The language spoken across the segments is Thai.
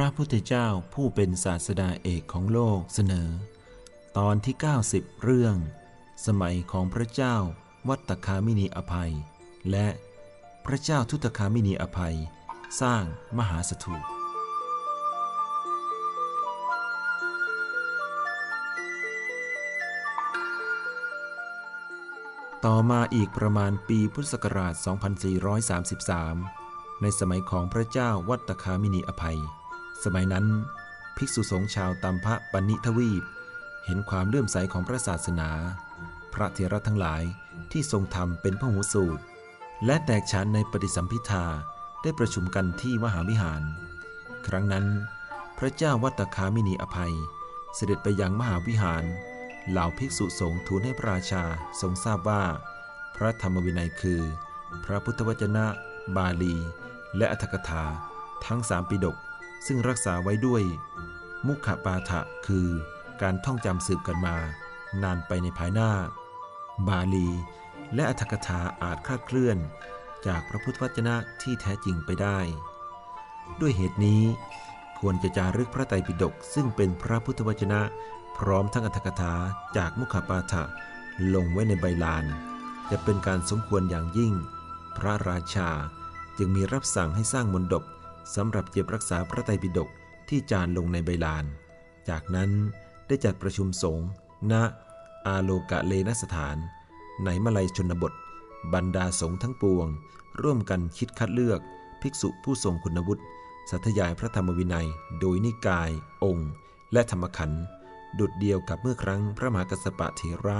พระพุทธเจ้าผู้เป็นศาสดาเอกของโลกเสนอ ตอนที่ 90 เรื่อง สมัยของพระเจ้าวัตคามินีอภัย และพระเจ้าทุตคามินีอภัย สร้างมหาสถูปต่อมาอีกประมาณปีพุทธศักราช 2433 ในสมัยของพระเจ้าวัตตคามินีอภัย สมัยนั้น ภิกษุสงฆ์ชาวตัมพะปันิทวีป เห็นความเลื่อมใสของพระศาสนา พระเถระทั้งหลายที่ทรงธรรมเป็นพหูสูตร และแตกฉานในปฏิสัมพิทาได้ประชุมกันที่มหาวิหาร ครั้งนั้น พระเจ้าวัตคามินีอภัย เสด็จไปยังมหาวิหาร เหล่าภิกษุสงฆ์ทูลให้พระราชาทรงทราบว่า พระธรรมวินัยคือ พระพุทธวจนะ บาลี และอัตถกถาทั้งสามปิฎก ซึ่งรักษาไว้ด้วย มุขปาฐะคือการท่องจำสืบกันมา นานไปในภายหน้า บาลี และอัตถกถาอาจคลาดเคลื่อน จากพระพุทธวจนะที่แท้จริงไปได้ ด้วยเหตุนี้ ควรจะจารึกพระไตรปิฎกซึ่งเป็นพระพุทธวจนะ พร้อมทั้งอัตถกถาจากมุขปาฐะลงไว้ในใบลาน จะเป็นการสมควรอย่างยิ่ง พระราชาจึงมีรับสั่งให้สร้างมนดบ สำหรับเก็บรักษาพระไตรปิฎกที่จานลงในใบลาน จากนั้นได้จัดประชุมสงฆ์ณอาโลกะเลนสถาน ในมลัยชนบท บรรดาสงฆ์ทั้งปวง ร่วมกันคิดคัดเลือก ภิกษุผู้ทรงคุณวุฒิสัทยายพระธรรมวินัย โดยนิกาย องค์ และธรรมขันธ์ดุดเดียวกับเมื่อครั้งพระมหากัสปะเทระ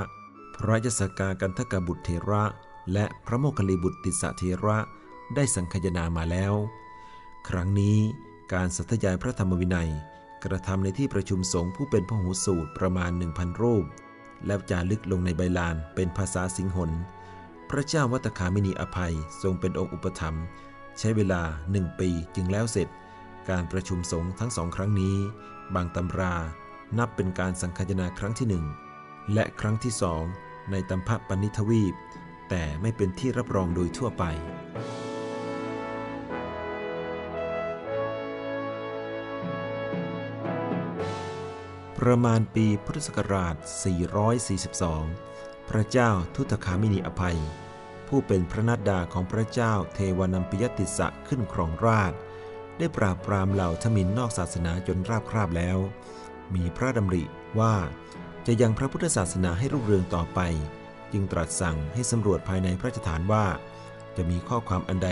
พระยศกากันทกบุตรเทระ และพระโมคคัลลีบุตรติสเทระ ได้สังคยนามาแล้ว ครั้งนี้การสัทยายพระธรรมวินัย กระทำในที่ประชุมสงฆ์ผู้เป็นพหูสูตรประมาณหนึ่งพันรูป แล้วจารึกลงในใบลานเป็นภาษาสิงหนพระเจ้าวัตคามินีอภัยทรงเป็นองค์อุปถัมภ์ใช้เวลาหนึ่งปีจึงแล้วเสร็จ การประชุมสงฆ์ทั้งสองครั้งนี้ บางตำรานับเป็นการสังคายนาครั้งที่หนึ่งและครั้งที่สองในตัมพปณิทวีป แต่ไม่เป็นที่รับรองโดยทั่วไป ประมาณปีพุทธศักราช 442 พระเจ้าทุตคามินีอภัย ผู้เป็นพระนัดดาของพระเจ้าเทวานัมปิยติสะขึ้นครองราช ได้ปราบปรามเหล่าทมินนอกศาสนาจนราบคราบแล้ว มีพระดำริว่าจะยังพระพุทธศาสนาให้รุ่งเรืองต่อไป จึงตรัสสั่งให้สำรวจภายในพระราชฐานว่า จะมีข้อความอันใด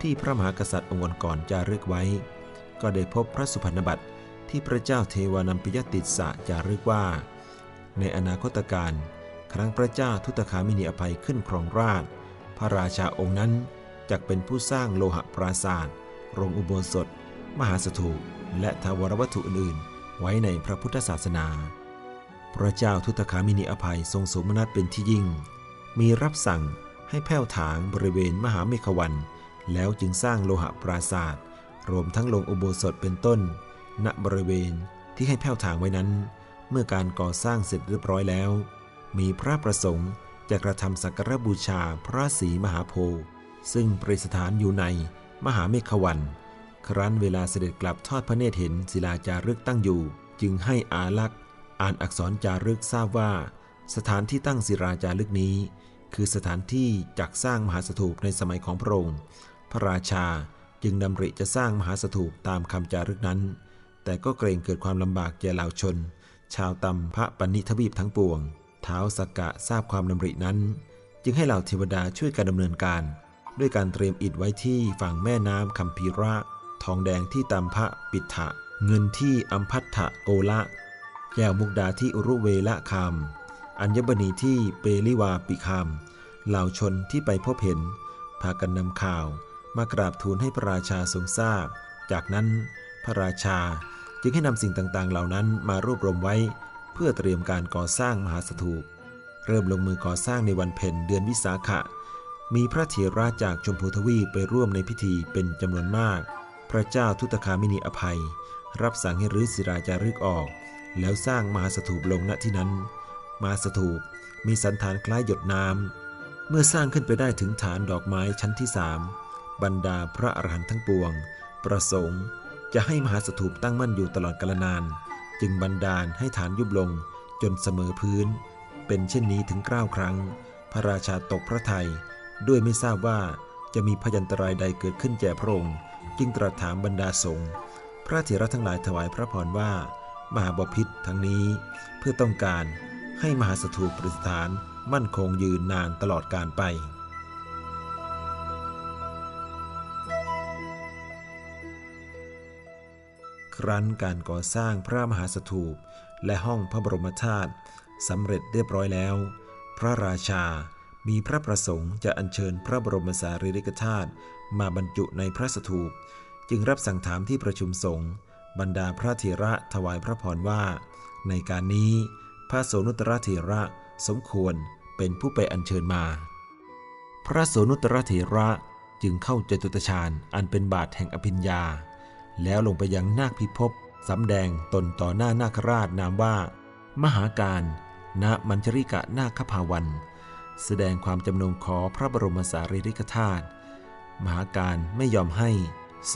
ที่พระมหากษัตริย์องค์ก่อนจะรึกไว้ ก็ได้พบพระสุพรรณบัตร ที่พระเจ้าเทวานัมปิยติสะจารึกว่า ในอนาคตการครั้งพระเจ้าทุตคามินีอภัยขึ้นครองราชพระราชาองค์นั้นจะเป็นผู้สร้างโลหะปราศาสตร์โรงอุโบสถ มหาสถูปและทาวรวัตถุอื่นๆ ไว้ในพระพุทธศาสนา พระเจ้าทุตคามินีอภัยทรงสมนัตเป็นที่ยิ่ง มีรับสั่งให้แผ้วถางบริเวณมหาเมฆวัน แล้วจึงสร้างโลหะปราศาสตร์รวมทั้งลงอุโบสถเป็นต้น ณบริเวณที่ให้แผ้วถางไว้นั้น เมื่อการก่อสร้างเสร็จเรียบร้อยแล้ว มีพระประสงค์จะกระทำสักการบูชาพระศรีมหาโพธิ์ซึ่งประดิษฐานอยู่ในมหาเมฆวัน ครั้นเวลาเสด็จกลับทอดพระเนตรเห็นศิลาจารึกตั้งอยู่ จึงให้อาลักษ์อ่านอักษรจารึกทราบว่า สถานที่ตั้งศิลาจารึกนี้ คือสถานที่จักสร้างมหาสถูปในสมัยของพระองค์ พระราชาจึงดำริจะสร้างมหาสถูปตามคำจารึกนั้น แต่ก็เกรงเกิดความลำบากแก่เหล่าชน ชาวตัมพระปณิทวีปทั้งปวงเท้าสักกะทราบความดำรินั้น จึงให้เหล่าเทวดาช่วยกันดำเนินการ ด้วยการเตรียมอิฐไว้ที่ฝั่งแม่น้ำคัมพีระ ทองแดงที่ตามพระปิถะ เงินที่อัมพัทธะโกละ แก้วมุกดาที่อุรุเวละคาม อัญบณีที่เปริวาปิคาม เหล่าชนที่ไปพบเห็น พากันนำข่าว มากราบทูลให้พระราชาทรงทราบ จากนั้นพระราชา จึงให้นำสิ่งต่างๆ เหล่านั้นมารวบรวมไว้ เพื่อเตรียมการก่อสร้างมหาสถูป เริ่มลงมือก่อสร้างในวันเพ็ญเดือนวิสาขะ มีพระเถระจากชมพูทวีไปร่วมในพิธีเป็นจำนวนมาก พระเจ้าทุตคามินีอภัย รับสั่งให้รื้อศิราจารึกออก แล้วสร้างมหาสถูปลงณที่นั้น มหาสถูปมีสันฐานคล้ายหยดน้ำเมื่อสร้างขึ้นไปได้ถึงฐานดอกไม้ชั้นที่สามบรรดาพระอรหันต์ทั้งปวง ประสงค์ จะให้มหาสถูปตั้งมั่นอยู่ตลอดกาลนาน จึงบันดาลให้ฐานยุบลงจนเสมอพื้น เป็นเช่นนี้ถึงเก้าครั้ง พระราชาตกพระทยัยด้วยไม่ทราบว่าจะมีพยันตรายใดเกิดขึ้นแก่พระองค์ จึงตรัสถามบรรดาสงฆ์พระเถระทั้งหลายถวายพระพรว่า มหาบพิษทั้งนี้ เพื่อต้องการให้มหาสถูปประดิษฐานมั่นคงยืนนานตลอดการไป ครั้นการก่อสร้างพระมหาสถูป และห้องพระบรมธาตุสำเร็จเรียบร้อยแล้ว พระราชา มีพระประสงค์จะอัญเชิญพระบรมสารีริกธาตุมาบรรจุในพระสถูป จึงรับสั่งถามที่ประชุมสงฆ์บรรดาพระเถระถวายพระพรว่า ในการนี้พระโสนุตรเถระสมควรเป็นผู้ไปอัญเชิญมา พระโสนุตรเถระจึงเข้าจตุตฌานอันเป็นบาทแห่งอภิญญา แล้วลงไปยังนาคพิภพสำแดงตนต่อหน้านาคราชนามว่า มหาการ ณ มัญชริกะนาคภาวัน แสดงความจำนงขอพระบรมสารีริกธาตุ มหาการไม่ยอมให้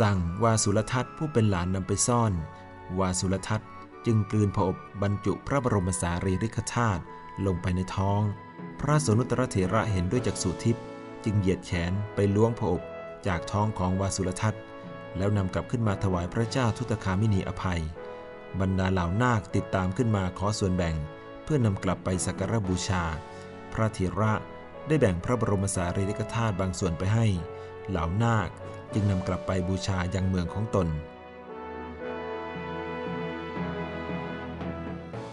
สั่งวาสุลทัตผู้เป็นหลานนำไปซ่อน วาสุลทัตจึงกลืนผอบบรรจุพระบรมสารีริกธาตุลงไปในท้อง พระสนุตรเถระเห็นด้วยจักษุทิพย์จึงเหยียดแขนไปล้วงผอบจากท้องของวาสุลทัต แล้วนำกลับขึ้นมาถวายพระเจ้าทุตคามินีอภัย บรรดาเหล่านาคติดตามขึ้นมาขอส่วนแบ่ง เพื่อนำกลับไปสักการบูชา พระเถระได้แบ่งพระบรมสารีริกธาตุบางส่วนไปให้ เหล่านาคจึงนำกลับไปบูชายังเมืองของตน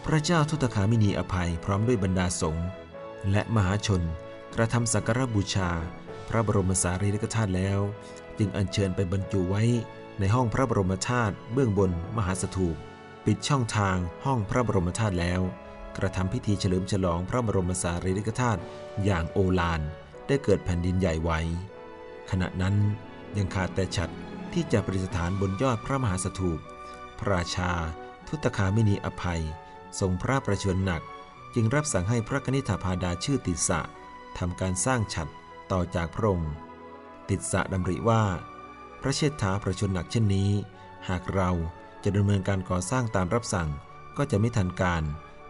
พระเจ้าทุตคามินีอภัยพร้อมด้วยบรรดาสงฆ์และมหาชน กระทำสักการบูชา พระบรมสารีริกธาตุแล้ว จึงอัญเชิญไปบรรจุไว้ในห้องพระบรมธาตุเบื้องบนมหาสถูป ปิดช่องทางห้องพระบรมธาตุแล้ว กระทำพิธีเฉลิมฉลองพระบรมสารีริกธาตุอย่างโอฬารได้เกิดแผ่นดินใหญ่ไว้ ขณะนั้นยังขาดแต่ฉัดที่จะประดิษฐานบนยอดพระมหาสถูป พระราชา ทุตคามินีอภัย ทรงพระประชวรหนัก จึงรับสั่งให้พระกนิษฐาพาดาชื่อติสสะทำการสร้างฉัดต่อจากพระองค์ ติสสะดำริว่า พระเชษฐาประชวรหนักเช่นนี้ หากเราจะดำเนินการก่อสร้างตามรับสั่งก็จะไม่ทันการ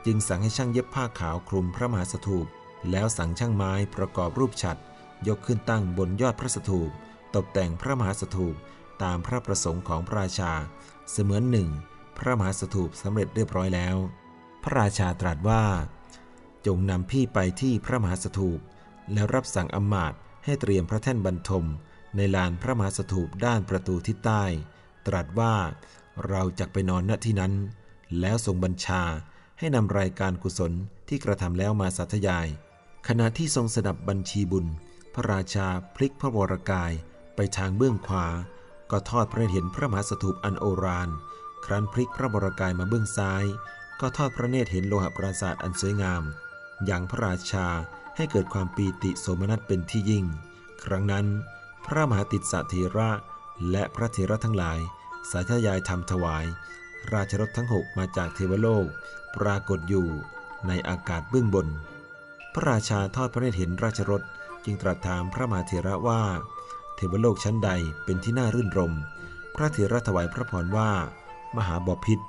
จึงสั่งให้ช่างเย็บผ้าขาวคลุมพระมหาสถูป แล้วสั่งช่างไม้ประกอบรูปฉัดยกขึ้นตั้งบนยอดพระสถูป ตกแต่งพระมหาสถูปตามพระประสงค์ของพระราชา เสมือนหนึ่ง พระมหาสถูปสำเร็จเรียบร้อยแล้ว พระราชาตรัสว่า จงนำพี่ไปที่พระมหาสถูป แล้วรับสั่งอมาตย์ ให้เตรียมพระแท่นบรรทม ในลานพระมหาสถูปด้านประตูทิศใต้ ตรัสว่าเราจะไปนอนณที่นั้น แล้วทรงบัญชาให้นำรายการกุศลที่กระทำแล้วมาสาธยาย ขณะที่ทรงสดับบัญชีบุญ พระราชาพลิกพระวรกายไปทางเบื้องขวา ก็ทอดพระเห็นพระมหาสถูปอันโอฬารครั้นพลิกพระวรกายมาเบื้องซ้าย ก็ทอดพระเนตรเห็นโลหะปราสาทอันสวยงาม อย่างพระราชา ให้เกิดความปีติโสมนัสเป็นที่ยิ่ง ครั้งนั้น พระมหาติสเทระ และพระเทระทั้งหลาย สาธยายธรรมถวาย ราชรถทั้งหกมาจากเทวโลก ปรากฏอยู่ในอากาศเบื้องบน พระราชาทอดพระเนตรเห็นราชรถจึงตรัสถามพระมหาเถระว่า เทวโลกชั้นใดเป็นที่น่ารื่นรม พระเถระถวายพระพรว่า มหาบพิษ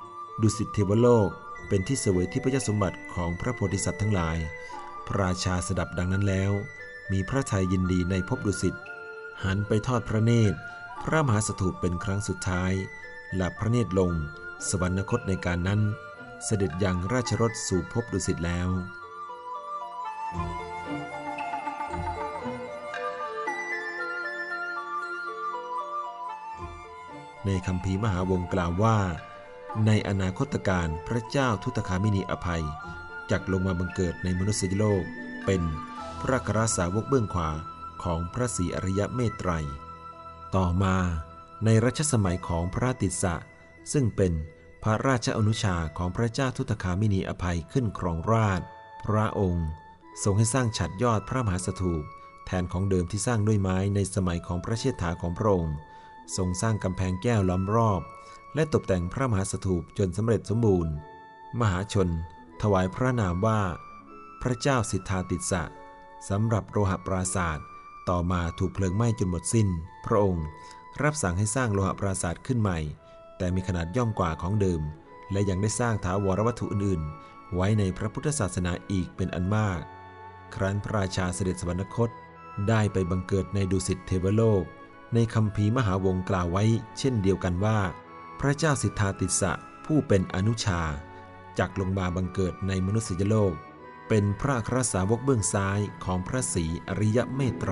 ดุสิตเทวโลกเป็นที่เสวยที่พระยสมบัติของพระโพธิสัตว์ทั้งหลาย พระราชาสดับดังนั้นแล้ว มีพระทัยยินดีในภพดุสิตหันไปทอดพระเนตร พระมหาสถูปเป็นครั้งสุดท้าย หลับพระเนตรลง สวรรคตในการนั้น เสด็จยังราชรถสู่ภพดุสิตแล้ว ในคำพีมหาวงกล่าวว่า ในอนาคตการพระเจ้าทุตคามินีอภัย จักลงมาบังเกิดในมนุษยโลก เป็นพระกราสาวกเบื้องขวาของพระศรีอริยเมตไตร ต่อมาในรัชสมัยของพระติสสะซึ่งเป็นพระราชอนุชาของพระเจ้าทุตคามินีอภัยขึ้นครองราชพระองค์ทรงให้สร้างฉัดยอดพระมหาสถูปแทนของเดิมที่สร้างด้วยไม้ในสมัยของพระเชษฐาของพระองค์ ทรงสร้างกำแพงแก้วล้อมรอบ และตกแต่งพระมหาสถูปจนสำเร็จสมบูรณ์ มหาชน ถวายพระนามว่า พระเจ้าสิทธาติสสะสำหรับโลหะปราศาสตร์ต่อมาถูกเพลิงไหม้จนหมดสิ้น พระองค์ รับสั่งให้สร้างโลหะปราศาสตร์ขึ้นใหม่ แต่มีขนาดย่อมกว่าของเดิม และยังได้สร้างถาวรวัตถุอื่นๆ ไว้ในพระพุทธศาสนาอีกเป็นอันมาก ครั้นพระราชาเสด็จสวรรคต ได้ไปบังเกิดในดุสิตเทวโลก ในคำพีมหาวงกล่าวไว้ เช่นเดียวกันว่า พระเจ้าสิทธาติสสะผู้เป็นอนุชา จักลงมาบังเกิดในมนุษยโลก เป็นพระครสาวกเบื้องซ้ายของพระศรีอริยเมตไตร